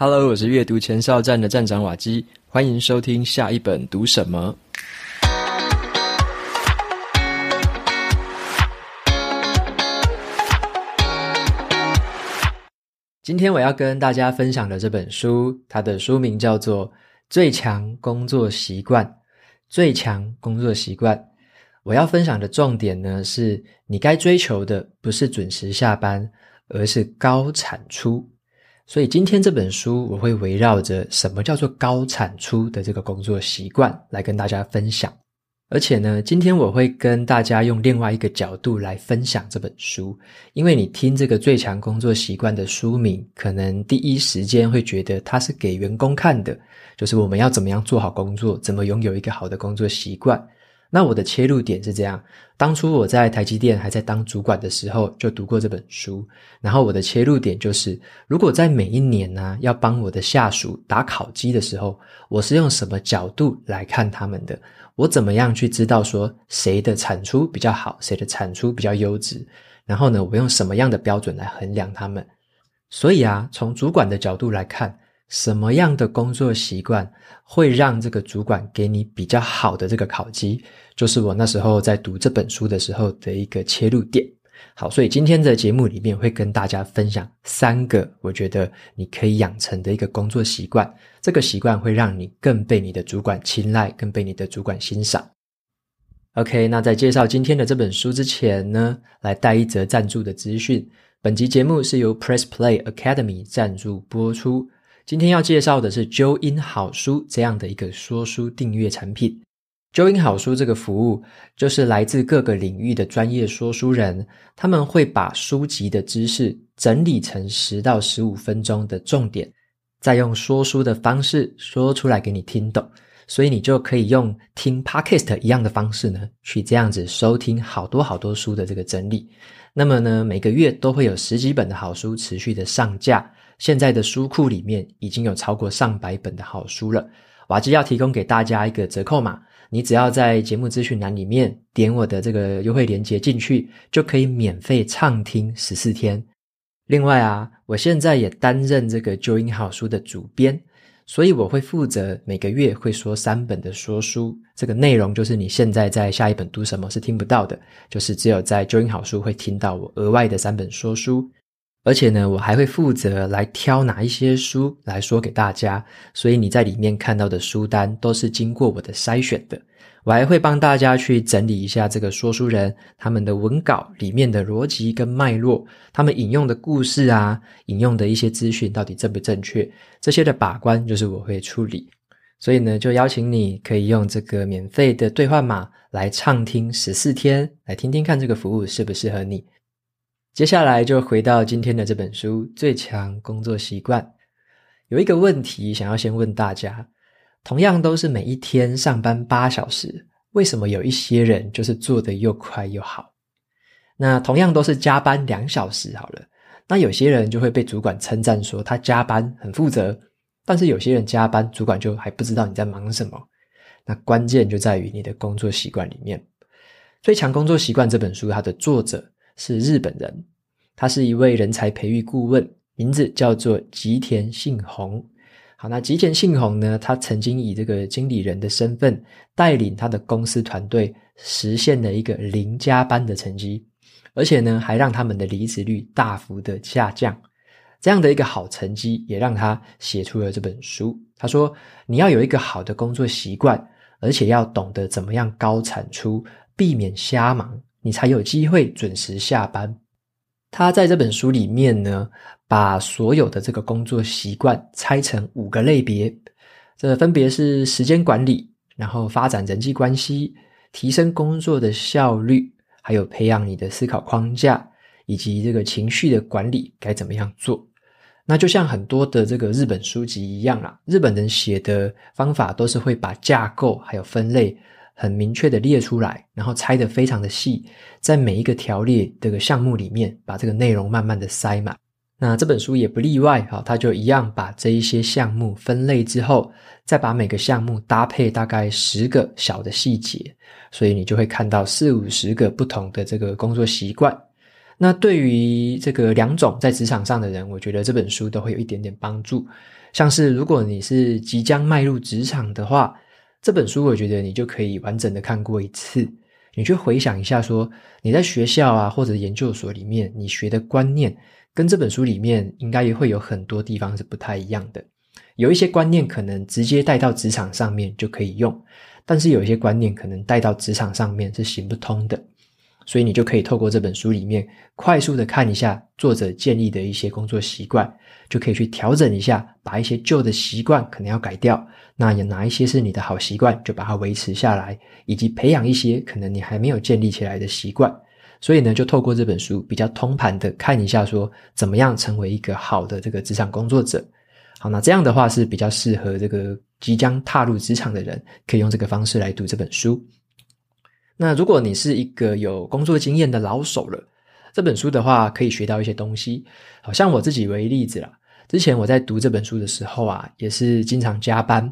Hello，我是阅读前哨站的站长瓦基，欢迎收听下一本读什么。今天我要跟大家分享的这本书，它的书名叫做《最强工作习惯》。最强工作习惯，我要分享的重点呢，是你该追求的不是准时下班，而是高产出。所以今天这本书我会围绕着什么叫做高产出的这个工作习惯来跟大家分享，而且呢，今天我会跟大家用另外一个角度来分享这本书，因为你听这个最强工作习惯的书名，可能第一时间会觉得它是给员工看的，就是我们要怎么样做好工作，怎么拥有一个好的工作习惯。那我的切入点是这样，当初我在台积电还在当主管的时候，就读过这本书。然后我的切入点就是，如果在每一年呢、要帮我的下属打考绩的时候，我是用什么角度来看他们的？我怎么样去知道说谁的产出比较好，谁的产出比较优质？然后呢，我用什么样的标准来衡量他们？所以啊，从主管的角度来看。什么样的工作习惯会让这个主管给你比较好的这个考绩？就是我那时候在读这本书的时候的一个切入点。好，所以今天的节目里面会跟大家分享三个我觉得你可以养成的一个工作习惯。这个习惯会让你更被你的主管青睐，更被你的主管欣赏。OK，那在介绍今天的这本书之前呢，来带一则赞助的资讯。本集节目是由 Press Play Academy 赞助播出。今天要介绍的是啾音好书这样的一个说书订阅产品。啾音好书这个服务，就是来自各个领域的专业说书人，他们会把书籍的知识整理成十到十五分钟的重点，再用说书的方式说出来给你听懂，所以你就可以用听 Podcast 一样的方式呢，去这样子收听好多好多书的这个整理。那么呢，每个月都会有十几本的好书持续的上架。现在的书库里面已经有超过上百本的好书了。瓦基要提供给大家一个折扣码，你只要在节目资讯栏里面点我的这个优惠链接进去，就可以免费畅听十四天。另外啊，我现在也担任这个啾音好书的主编，所以我会负责每个月会说三本的说书，这个内容就是你现在在下一本读什么是听不到的，就是只有在啾音好书会听到我额外的三本说书。而且呢，我还会负责来挑哪一些书来说给大家，所以你在里面看到的书单都是经过我的筛选的。我还会帮大家去整理一下这个说书人他们的文稿里面的逻辑跟脉络，他们引用的故事啊，引用的一些资讯到底正不正确，这些的把关就是我会处理。所以呢，就邀请你可以用这个免费的兑换码来畅听十四天，来听听看这个服务适不适合你。接下来就回到今天的这本书《最强工作习惯》。有一个问题想要先问大家：同样都是每一天上班八小时，为什么有一些人就是做得又快又好？那同样都是加班两小时好了，那有些人就会被主管称赞说他加班很负责，但是有些人加班，主管就还不知道你在忙什么。那关键就在于你的工作习惯里面，《最强工作习惯》这本书，它的作者。是日本人，他是一位人才培育顾问，名字叫做吉田信宏。好，那吉田信宏呢，他曾经以这个经理人的身份，带领他的公司团队实现了一个零加班的成绩，而且呢，还让他们的离职率大幅的下降。这样的一个好成绩，也让他写出了这本书。他说：“你要有一个好的工作习惯，而且要懂得怎么样高产出，避免瞎忙。”你才有机会准时下班。他在这本书里面呢，把所有的这个工作习惯拆成五个类别，这分别是时间管理，然后发展人际关系，提升工作的效率，还有培养你的思考框架，以及这个情绪的管理该怎么样做。那就像很多的这个日本书籍一样啊，日本人写的方法都是会把架构还有分类。很明确的列出来，然后拆得非常的细，在每一个条列这个项目里面，把这个内容慢慢的塞满。那这本书也不例外哈，它就一样把这一些项目分类之后，再把每个项目搭配大概十个小的细节，所以你就会看到四五十个不同的这个工作习惯。那对于这个两种在职场上的人，我觉得这本书都会有一点点帮助。像是如果你是即将迈入职场的话，这本书我觉得你就可以完整的看过一次，你去回想一下说你在学校啊或者研究所里面你学的观念，跟这本书里面应该也会有很多地方是不太一样的。有一些观念可能直接带到职场上面就可以用，但是有一些观念可能带到职场上面是行不通的。所以你就可以透过这本书里面快速的看一下作者建立的一些工作习惯，就可以去调整一下，把一些旧的习惯可能要改掉。那有哪一些是你的好习惯，就把它维持下来，以及培养一些可能你还没有建立起来的习惯。所以呢，就透过这本书比较通盘的看一下，说怎么样成为一个好的这个职场工作者。好，那这样的话是比较适合这个即将踏入职场的人，可以用这个方式来读这本书。那如果你是一个有工作经验的老手了，这本书的话可以学到一些东西。好像我自己为例子啦，之前我在读这本书的时候啊，也是经常加班，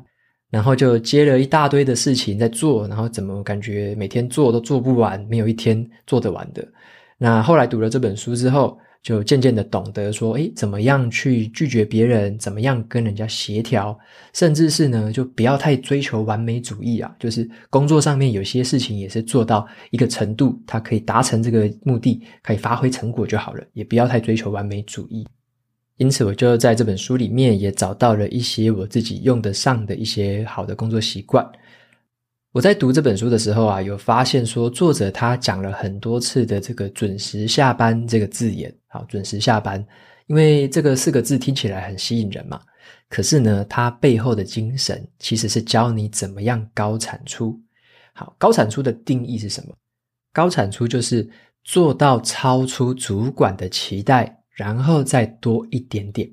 然后就接了一大堆的事情在做，然后怎么感觉每天做都做不完，没有一天做得完的。那后来读了这本书之后，就渐渐的懂得说，诶，怎么样去拒绝别人，怎么样跟人家协调，甚至是呢，就不要太追求完美主义啊。就是工作上面有些事情也是做到一个程度，它可以达成这个目的，可以发挥成果就好了，也不要太追求完美主义。因此，我就在这本书里面也找到了一些我自己用得上的一些好的工作习惯。我在读这本书的时候啊，有发现说作者他讲了很多次的这个准时下班这个字眼，好，准时下班，因为这个四个字听起来很吸引人嘛。可是呢，它背后的精神其实是教你怎么样高产出。好，高产出的定义是什么？高产出就是做到超出主管的期待，然后再多一点点。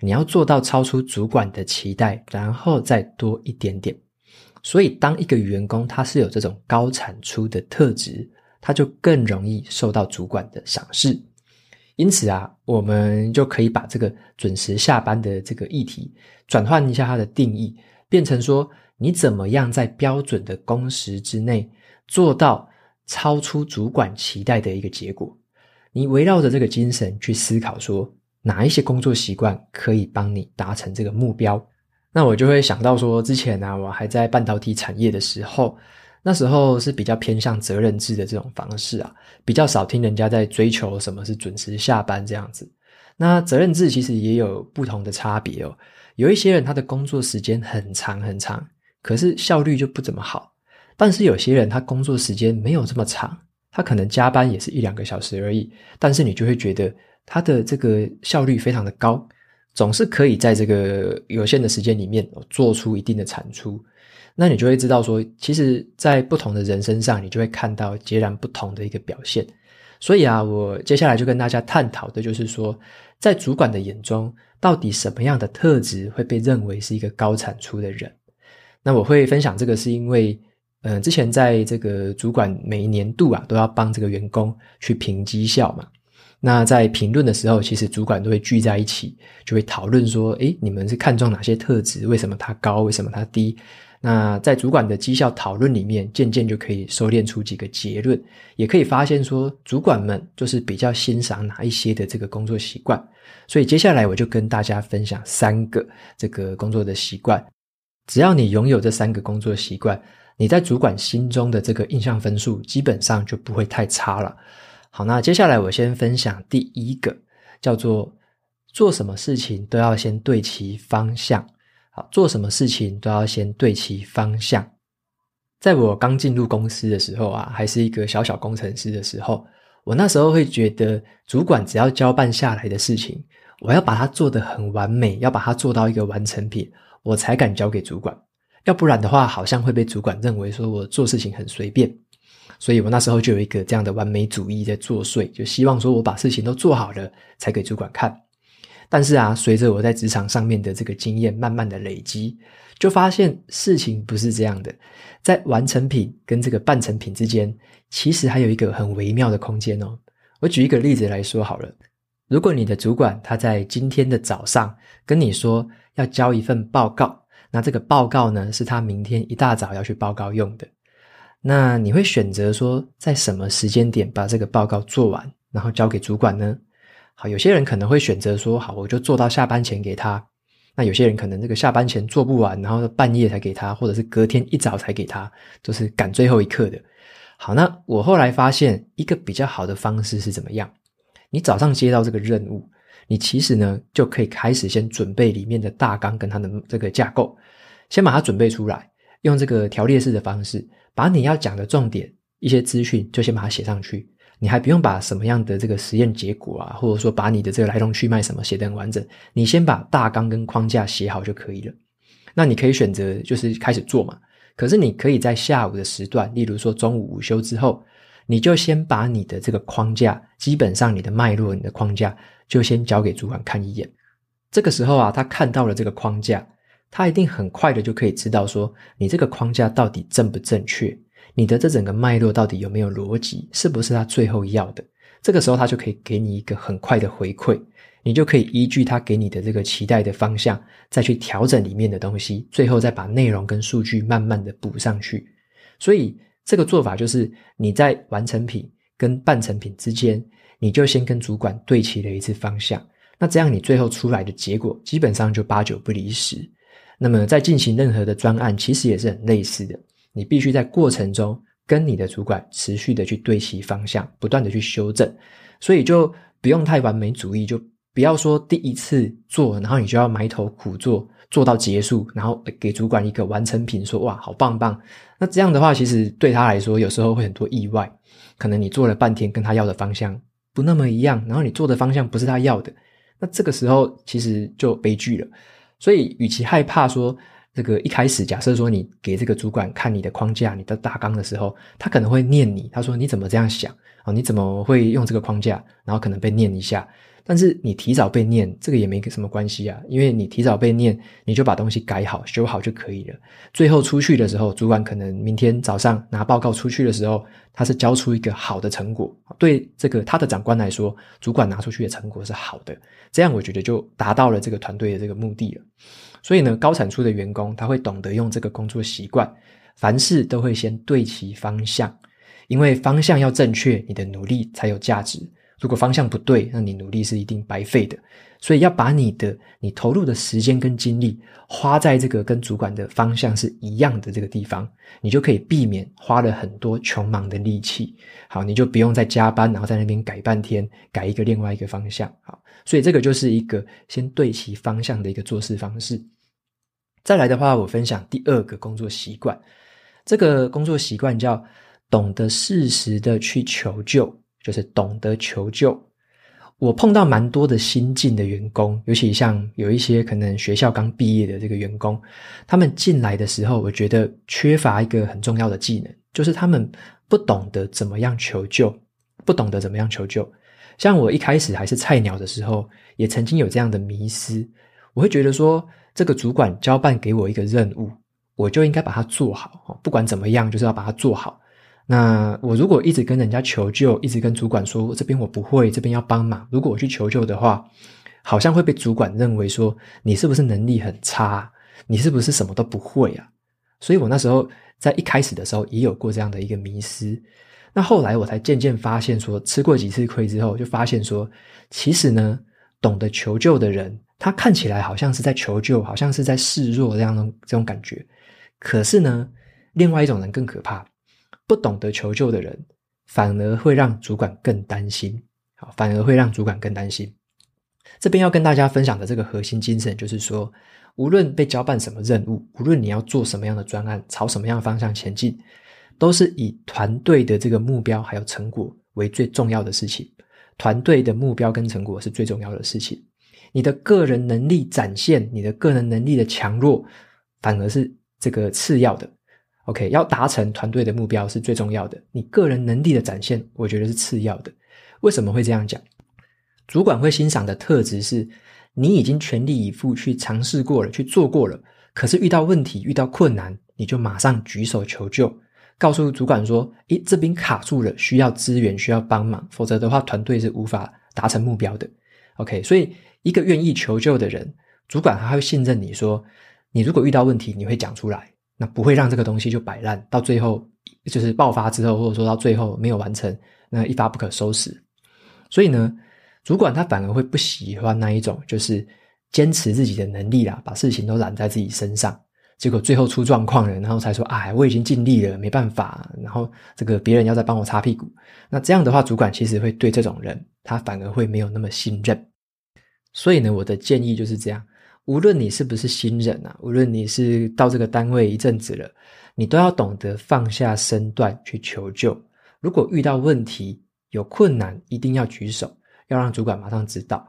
你要做到超出主管的期待，然后再多一点点。所以，当一个员工他是有这种高产出的特质，他就更容易受到主管的赏识。因此啊，我们就可以把这个准时下班的这个议题转换一下它的定义，变成说，你怎么样在标准的工时之内做到超出主管期待的一个结果？你围绕着这个精神去思考，说哪一些工作习惯可以帮你达成这个目标？那我就会想到说，之前呢、啊，我还在半导体产业的时候，那时候是比较偏向责任制的这种方式啊，比较少听人家在追求什么是准时下班这样子。那责任制其实也有不同的差别哦，有一些人他的工作时间很长很长，可是效率就不怎么好；但是有些人他工作时间没有这么长，他可能加班也是一两个小时而已，但是你就会觉得他的这个效率非常的高。总是可以在这个有限的时间里面做出一定的产出，那你就会知道说，其实，在不同的人身上，你就会看到截然不同的一个表现。所以啊，我接下来就跟大家探讨的就是说，在主管的眼中，到底什么样的特质会被认为是一个高产出的人？那我会分享这个，是因为，嗯、之前在这个主管每一年度啊，都要帮这个员工去评绩效嘛。那在评论的时候，其实主管都会聚在一起，就会讨论说：诶，你们是看中哪些特质？为什么他高？为什么他低？那在主管的绩效讨论里面，渐渐就可以收敛出几个结论，也可以发现说，主管们就是比较欣赏哪一些的这个工作习惯。所以接下来我就跟大家分享三个这个工作的习惯。只要你拥有这三个工作习惯，你在主管心中的这个印象分数基本上就不会太差了。好，那接下来我先分享第一个，叫做做什么事情都要先对齐方向。好，做什么事情都要先对齐方向。在我刚进入公司的时候啊，还是一个小小工程师的时候，我那时候会觉得，主管只要交办下来的事情，我要把它做得很完美，要把它做到一个完成品，我才敢交给主管。要不然的话，好像会被主管认为说我做事情很随便。所以我那时候就有一个这样的完美主义在作祟，就希望说我把事情都做好了才给主管看。但是啊，随着我在职场上面的这个经验慢慢的累积，就发现事情不是这样的。在完成品跟这个半成品之间，其实还有一个很微妙的空间哦。我举一个例子来说好了，如果你的主管他在今天的早上跟你说要交一份报告，那这个报告呢，是他明天一大早要去报告用的。那你会选择说，在什么时间点把这个报告做完，然后交给主管呢？好，有些人可能会选择说，好，我就做到下班前给他。那有些人可能这个下班前做不完，然后半夜才给他，或者是隔天一早才给他，就是赶最后一刻的。好，那我后来发现一个比较好的方式是怎么样？你早上接到这个任务，你其实呢就可以开始先准备里面的大纲跟它的这个架构，先把它准备出来，用这个条列式的方式，把你要讲的重点一些资讯就先把它写上去。你还不用把什么样的这个实验结果啊，或者说把你的这个来龙去脉什么写得很完整，你先把大纲跟框架写好就可以了。那你可以选择就是开始做嘛。可是你可以在下午的时段，例如说中午午休之后，你就先把你的这个框架，基本上你的脉络、你的框架，就先交给主管看一眼。这个时候啊，他看到了这个框架，他一定很快的就可以知道说你这个框架到底正不正确。你的这整个脉络到底有没有逻辑？是不是他最后要的？这个时候他就可以给你一个很快的回馈，你就可以依据他给你的这个期待的方向，再去调整里面的东西，最后再把内容跟数据慢慢的补上去。所以这个做法就是你在完成品跟半成品之间，你就先跟主管对齐了一次方向。那这样你最后出来的结果基本上就八九不离十。那么在进行任何的专案，其实也是很类似的。你必须在过程中跟你的主管持续的去对齐方向，不断的去修正，所以就不用太完美主义，就不要说第一次做，然后你就要埋头苦做，做到结束，然后给主管一个完成品，说哇，好棒棒。那这样的话，其实对他来说，有时候会很多意外，可能你做了半天，跟他要的方向不那么一样，然后你做的方向不是他要的，那这个时候其实就悲剧了。所以，与其害怕说，这个一开始，假设说你给这个主管看你的框架、你的大纲的时候，他可能会念你，他说：“你怎么这样想啊？你怎么会用这个框架？”然后可能被念一下。但是你提早被念，这个也没什么关系啊，因为你提早被念，你就把东西改好、修好就可以了。最后出去的时候，主管可能明天早上拿报告出去的时候，他是交出一个好的成果，对这个他的长官来说，主管拿出去的成果是好的，这样我觉得就达到了这个团队的这个目的了。所以呢，高产出的员工他会懂得用这个工作习惯，凡事都会先对齐方向，因为方向要正确，你的努力才有价值。如果方向不对，那你努力是一定白费的。所以要把你的你投入的时间跟精力花在这个跟主管的方向是一样的这个地方，你就可以避免花了很多穷忙的力气。好，你就不用再加班，然后在那边改半天，改一个另外一个方向。好，所以这个就是一个先对齐方向的一个做事方式。再来的话，我分享第二个工作习惯。这个工作习惯叫懂得适时的去求救，就是懂得求救。我碰到蛮多的新进的员工，尤其像有一些可能学校刚毕业的这个员工，他们进来的时候，我觉得缺乏一个很重要的技能，就是他们不懂得怎么样求救，不懂得怎么样求救。像我一开始还是菜鸟的时候，也曾经有这样的迷失，我会觉得说，这个主管交办给我一个任务，我就应该把它做好，不管怎么样，就是要把它做好。那我如果一直跟人家求救，一直跟主管说这边我不会，这边要帮忙，如果我去求救的话，好像会被主管认为说你是不是能力很差，你是不是什么都不会啊？所以我那时候在一开始的时候也有过这样的一个迷失。那后来我才渐渐发现说，吃过几次亏之后，就发现说，其实呢，懂得求救的人。他看起来好像是在求救，好像是在示弱这样的这种感觉。可是呢，另外一种人更可怕，不懂得求救的人，反而会让主管更担心。好，反而会让主管更担心。这边要跟大家分享的这个核心精神，就是说，无论被交办什么任务，无论你要做什么样的专案，朝什么样的方向前进，都是以团队的这个目标还有成果为最重要的事情。团队的目标跟成果是最重要的事情。你的个人能力展现，你的个人能力的强弱，反而是这个次要的。OK，要达成团队的目标是最重要的。你个人能力的展现，我觉得是次要的。为什么会这样讲？主管会欣赏的特质是，你已经全力以赴去尝试过了，去做过了，可是遇到问题、遇到困难，你就马上举手求救，告诉主管说：“诶，这边卡住了，需要资源，需要帮忙，否则的话，团队是无法达成目标的。” OK，所以。一个愿意求救的人，主管还会信任你说，你如果遇到问题，你会讲出来，那不会让这个东西就摆烂，到最后就是爆发之后，或者说到最后没有完成，那一发不可收拾。所以呢，主管他反而会不喜欢那一种，就是坚持自己的能力啦，把事情都揽在自己身上，结果最后出状况了，然后才说，哎，我已经尽力了，没办法，然后这个别人要再帮我擦屁股。那这样的话，主管其实会对这种人，他反而会没有那么信任。所以呢，我的建议就是这样：无论你是不是新人啊，无论你是到这个单位一阵子了，你都要懂得放下身段去求救。如果遇到问题，有困难，一定要举手，要让主管马上知道。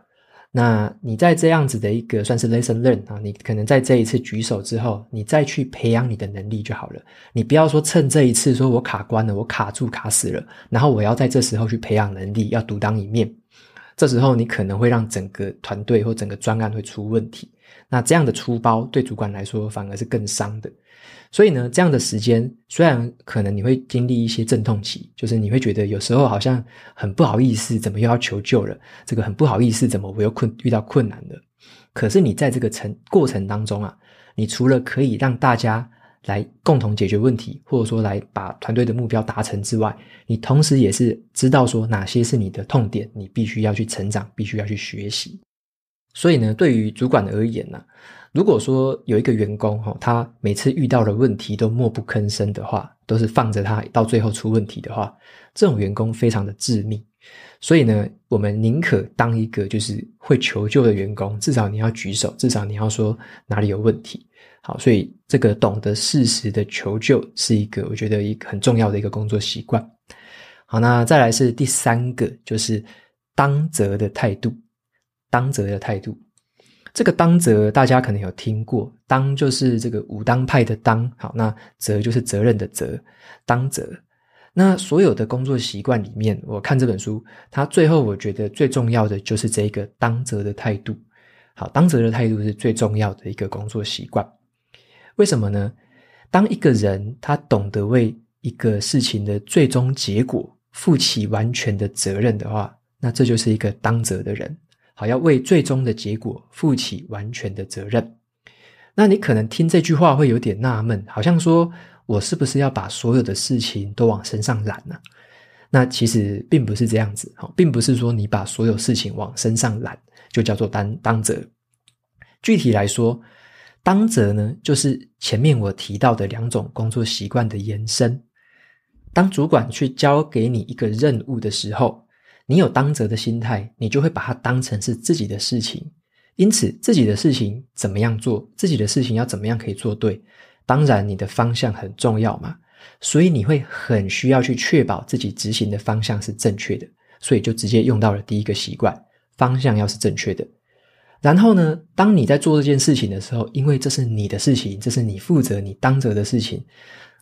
那你在这样子的一个算是 lesson learn 啊，你可能在这一次举手之后，你再去培养你的能力就好了。你不要说趁这一次说我卡关了，我卡住卡死了，然后我要在这时候去培养能力，要独当一面。这时候你可能会让整个团队或整个专案会出问题。那这样的粗包对主管来说反而是更伤的。所以呢，这样的时间虽然可能你会经历一些阵痛期，就是你会觉得有时候好像很不好意思，怎么又要求救了？这个很不好意思，怎么我又困遇到困难了？可是你在这个程过程当中啊，你除了可以让大家来共同解决问题，或者说来把团队的目标达成之外，你同时也是知道说哪些是你的痛点，你必须要去成长，必须要去学习。所以呢，对于主管而言呢、如果说有一个员工哈，他每次遇到的问题都默不吭声的话，都是放着他到最后出问题的话，这种员工非常的致命。所以呢，我们宁可当一个就是会求救的员工，至少你要举手，至少你要说哪里有问题。好，所以这个懂得适时的求救是一个我觉得一个很重要的一个工作习惯。好，那再来是第三个，就是当责的态度。当责的态度，这个当责大家可能有听过，当就是这个武当派的当，好，那责就是责任的责，当责。那所有的工作习惯里面，我看这本书，它最后我觉得最重要的就是这个当责的态度。好，当责的态度是最重要的一个工作习惯。为什么呢？当一个人他懂得为一个事情的最终结果负起完全的责任的话，那这就是一个当责的人。好，要为最终的结果负起完全的责任。那你可能听这句话会有点纳闷，好像说我是不是要把所有的事情都往身上揽呢？那其实并不是这样子，哈，并不是说你把所有事情往身上揽就叫做担当责。具体来说，当责呢，就是前面我提到的两种工作习惯的延伸。当主管去交给你一个任务的时候，你有当责的心态，你就会把它当成是自己的事情。因此，自己的事情怎么样做，自己的事情要怎么样可以做对，当然你的方向很重要嘛。所以你会很需要去确保自己执行的方向是正确的，所以就直接用到了第一个习惯，方向要是正确的。然后呢，当你在做这件事情的时候，因为这是你的事情，这是你负责、你当责的事情。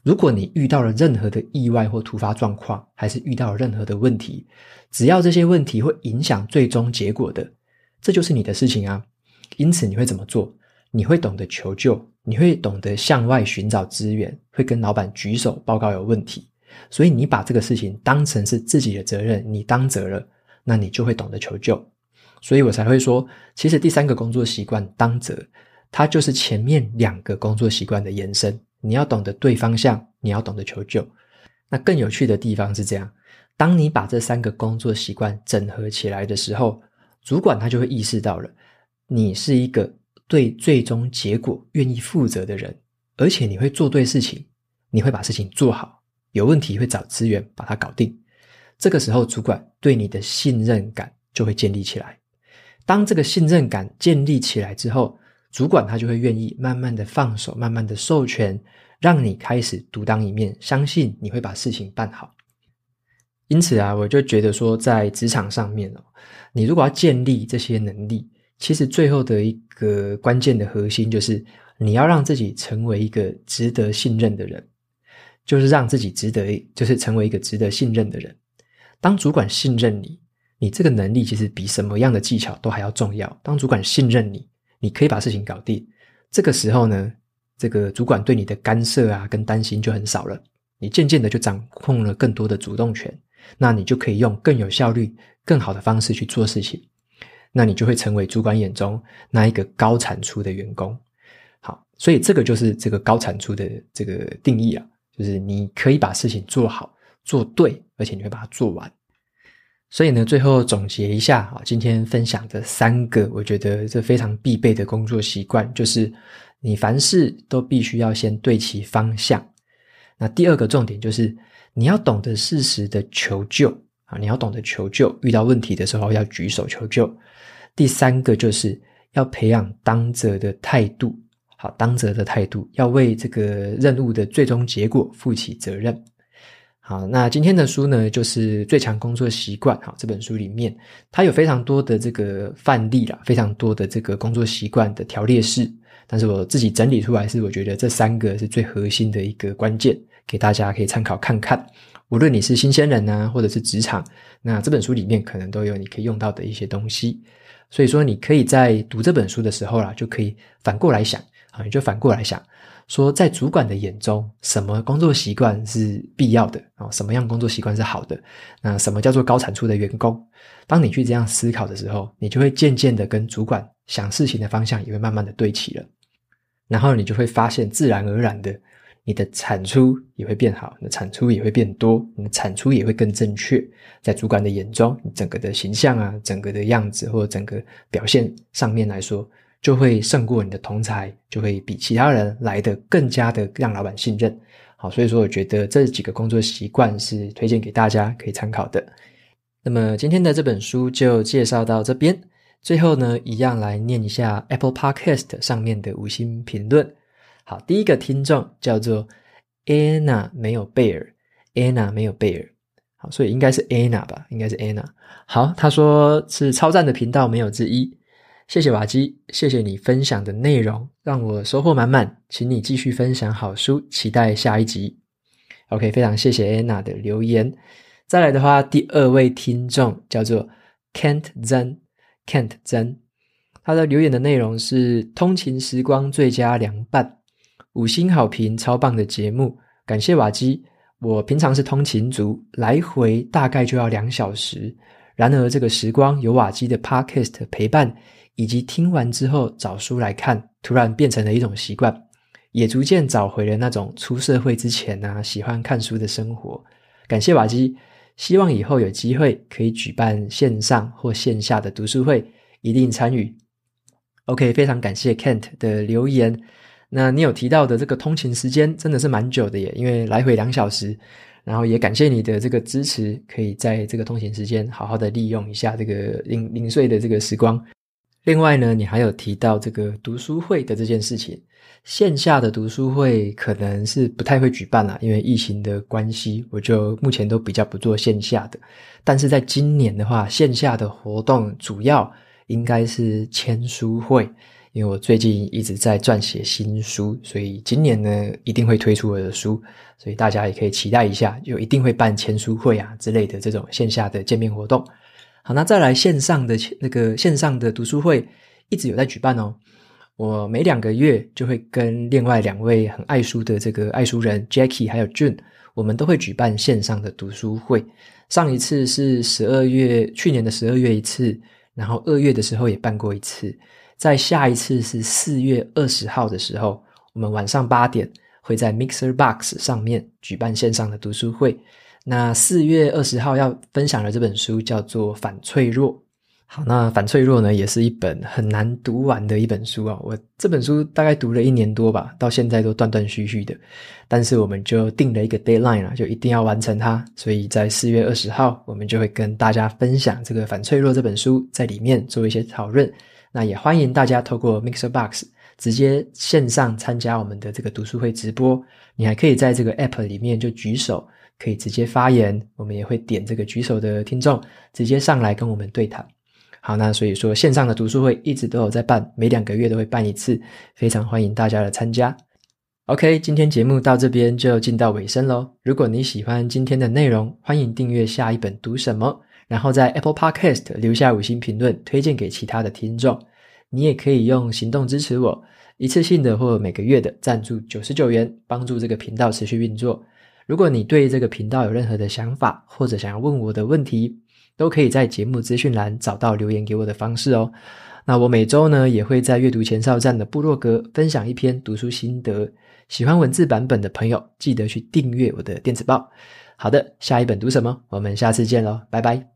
如果你遇到了任何的意外或突发状况，还是遇到了任何的问题，只要这些问题会影响最终结果的，这就是你的事情啊。因此，你会怎么做？你会懂得求救，你会懂得向外寻找资源，会跟老板举手报告有问题。所以，你把这个事情当成是自己的责任，你当责了，那你就会懂得求救。所以我才会说，其实第三个工作习惯当责，它就是前面两个工作习惯的延伸。你要懂得对方向，你要懂得求救。那更有趣的地方是这样：当你把这三个工作习惯整合起来的时候，主管他就会意识到了，你是一个对最终结果愿意负责的人，而且你会做对事情，你会把事情做好，有问题会找资源把它搞定。这个时候，主管对你的信任感就会建立起来。当这个信任感建立起来之后，主管他就会愿意慢慢的放手，慢慢的授权，让你开始独当一面，相信你会把事情办好。因此啊，我就觉得说，在职场上面哦，你如果要建立这些能力，其实最后的一个关键的核心就是你要让自己成为一个值得信任的人，就是让自己值得，就是成为一个值得信任的人。当主管信任你，你这个能力其实比什么样的技巧都还要重要。当主管信任你。你可以把事情搞定，这个时候呢，这个主管对你的干涉啊跟担心就很少了，你渐渐的就掌控了更多的主动权，那你就可以用更有效率、更好的方式去做事情，那你就会成为主管眼中那一个高产出的员工。好，所以这个就是这个高产出的这个定义啊，就是你可以把事情做好、做对，而且你会把它做完。所以呢，最后总结一下啊，今天分享的三个，我觉得这非常必备的工作习惯，就是你凡事都必须要先对齐方向。那第二个重点就是你要懂得适时的求救啊，你要懂得求救，遇到问题的时候要举手求救。第三个就是要培养当责的态度，好，当责的态度，要为这个任务的最终结果负起责任。好，那今天的书呢，就是《最强工作习惯》。哈，这本书里面它有非常多的这个范例啦，非常多的这个工作习惯的条列式。但是我自己整理出来是，我觉得这三个是最核心的一个关键，给大家可以参考看看。无论你是新鲜人啊，或者是职场，那这本书里面可能都有你可以用到的一些东西。所以说，你可以在读这本书的时候啦，就可以反过来想啊，你就反过来想。说，在主管的眼中，什么工作习惯是必要的啊？什么样工作习惯是好的？那什么叫做高产出的员工？当你去这样思考的时候，你就会渐渐的跟主管想事情的方向也会慢慢的对齐了。然后你就会发现，自然而然的，你的产出也会变好，你的产出也会变多，你的产出也会更正确。在主管的眼中，你整个的形象啊，整个的样子或者整个表现上面来说。就会胜过你的同才，就会比其他人来得更加的让老板信任。好，所以说我觉得这几个工作习惯是推荐给大家可以参考的。那么今天的这本书就介绍到这边。最后呢，一样来念一下 Apple Podcast 上面的五星评论。好，第一个听众叫做 Anna 没有贝尔，Anna 没有贝尔。好，所以应该是 Anna 吧，应该是 Anna。好，他说是超赞的频道，没有之一。谢谢瓦基，谢谢你分享的内容，让我收获满满。请你继续分享好书，期待下一集。OK，非常谢谢 Anna 的留言。再来的话，第二位听众叫做 Kent Zen，Kent Zen，他的留言的内容是：通勤时光最佳凉拌，五星好评，超棒的节目，感谢瓦基。我平常是通勤族，来回大概就要两小时，然而这个时光有瓦基的 Podcast 陪伴。以及听完之后找书来看，突然变成了一种习惯，也逐渐找回了那种出社会之前啊喜欢看书的生活。感谢瓦基，希望以后有机会可以举办线上或线下的读书会，一定参与。OK，非常感谢 Kent 的留言。那你有提到的这个通勤时间真的是蛮久的耶，因为来回两小时。然后也感谢你的这个支持，可以在这个通勤时间好好的利用一下这个零零碎的这个时光。另外呢，你还有提到这个读书会的这件事情，线下的读书会可能是不太会举办啦，因为疫情的关系，我就目前都比较不做线下的。但是在今年的话，线下的活动主要应该是签书会，因为我最近一直在撰写新书，所以今年呢一定会推出我的书，所以大家也可以期待一下，就一定会办签书会啊之类的这种线下的见面活动。好，那再来线上的那个线上的读书会一直有在举办哦。我每两个月就会跟另外两位很爱书的这个爱书人 Jackie 还有 June，我们都会举办线上的读书会。上一次是十二月，去年的十二月一次，然后二月的时候也办过一次。再下一次是四月二十号的时候，我们晚上八点会在 Mixer Box 上面举办线上的读书会。那四月二十号要分享的这本书叫做《反脆弱》。好，那《反脆弱》呢，也是一本很难读完的一本书啊。我这本书大概读了一年多吧，到现在都断断续续的。但是我们就定了一个 deadline 啊，就一定要完成它。所以在四月二十号，我们就会跟大家分享这个《反脆弱》这本书，在里面做一些讨论。那也欢迎大家透过 Mixer Box 直接线上参加我们的这个读书会直播。你还可以在这个 App 里面就举手。可以直接发言，我们也会点这个举手的听众，直接上来跟我们对谈。好，那所以说线上的读书会一直都有在办，每两个月都会办一次，非常欢迎大家的参加。OK，今天节目到这边就进到尾声喽。如果你喜欢今天的内容，欢迎订阅下一本读什么，然后在 Apple Podcast 留下五星评论，推荐给其他的听众。你也可以用行动支持我，一次性的或每个月的赞助九十九元，帮助这个频道持续运作。如果你对这个频道有任何的想法，或者想要问我的问题，都可以在节目资讯栏找到留言给我的方式哦。那我每周呢也会在阅读前哨站的部落格分享一篇读书心得，喜欢文字版本的朋友记得去订阅我的电子报。好的，下一本读什么？我们下次见喽，拜拜。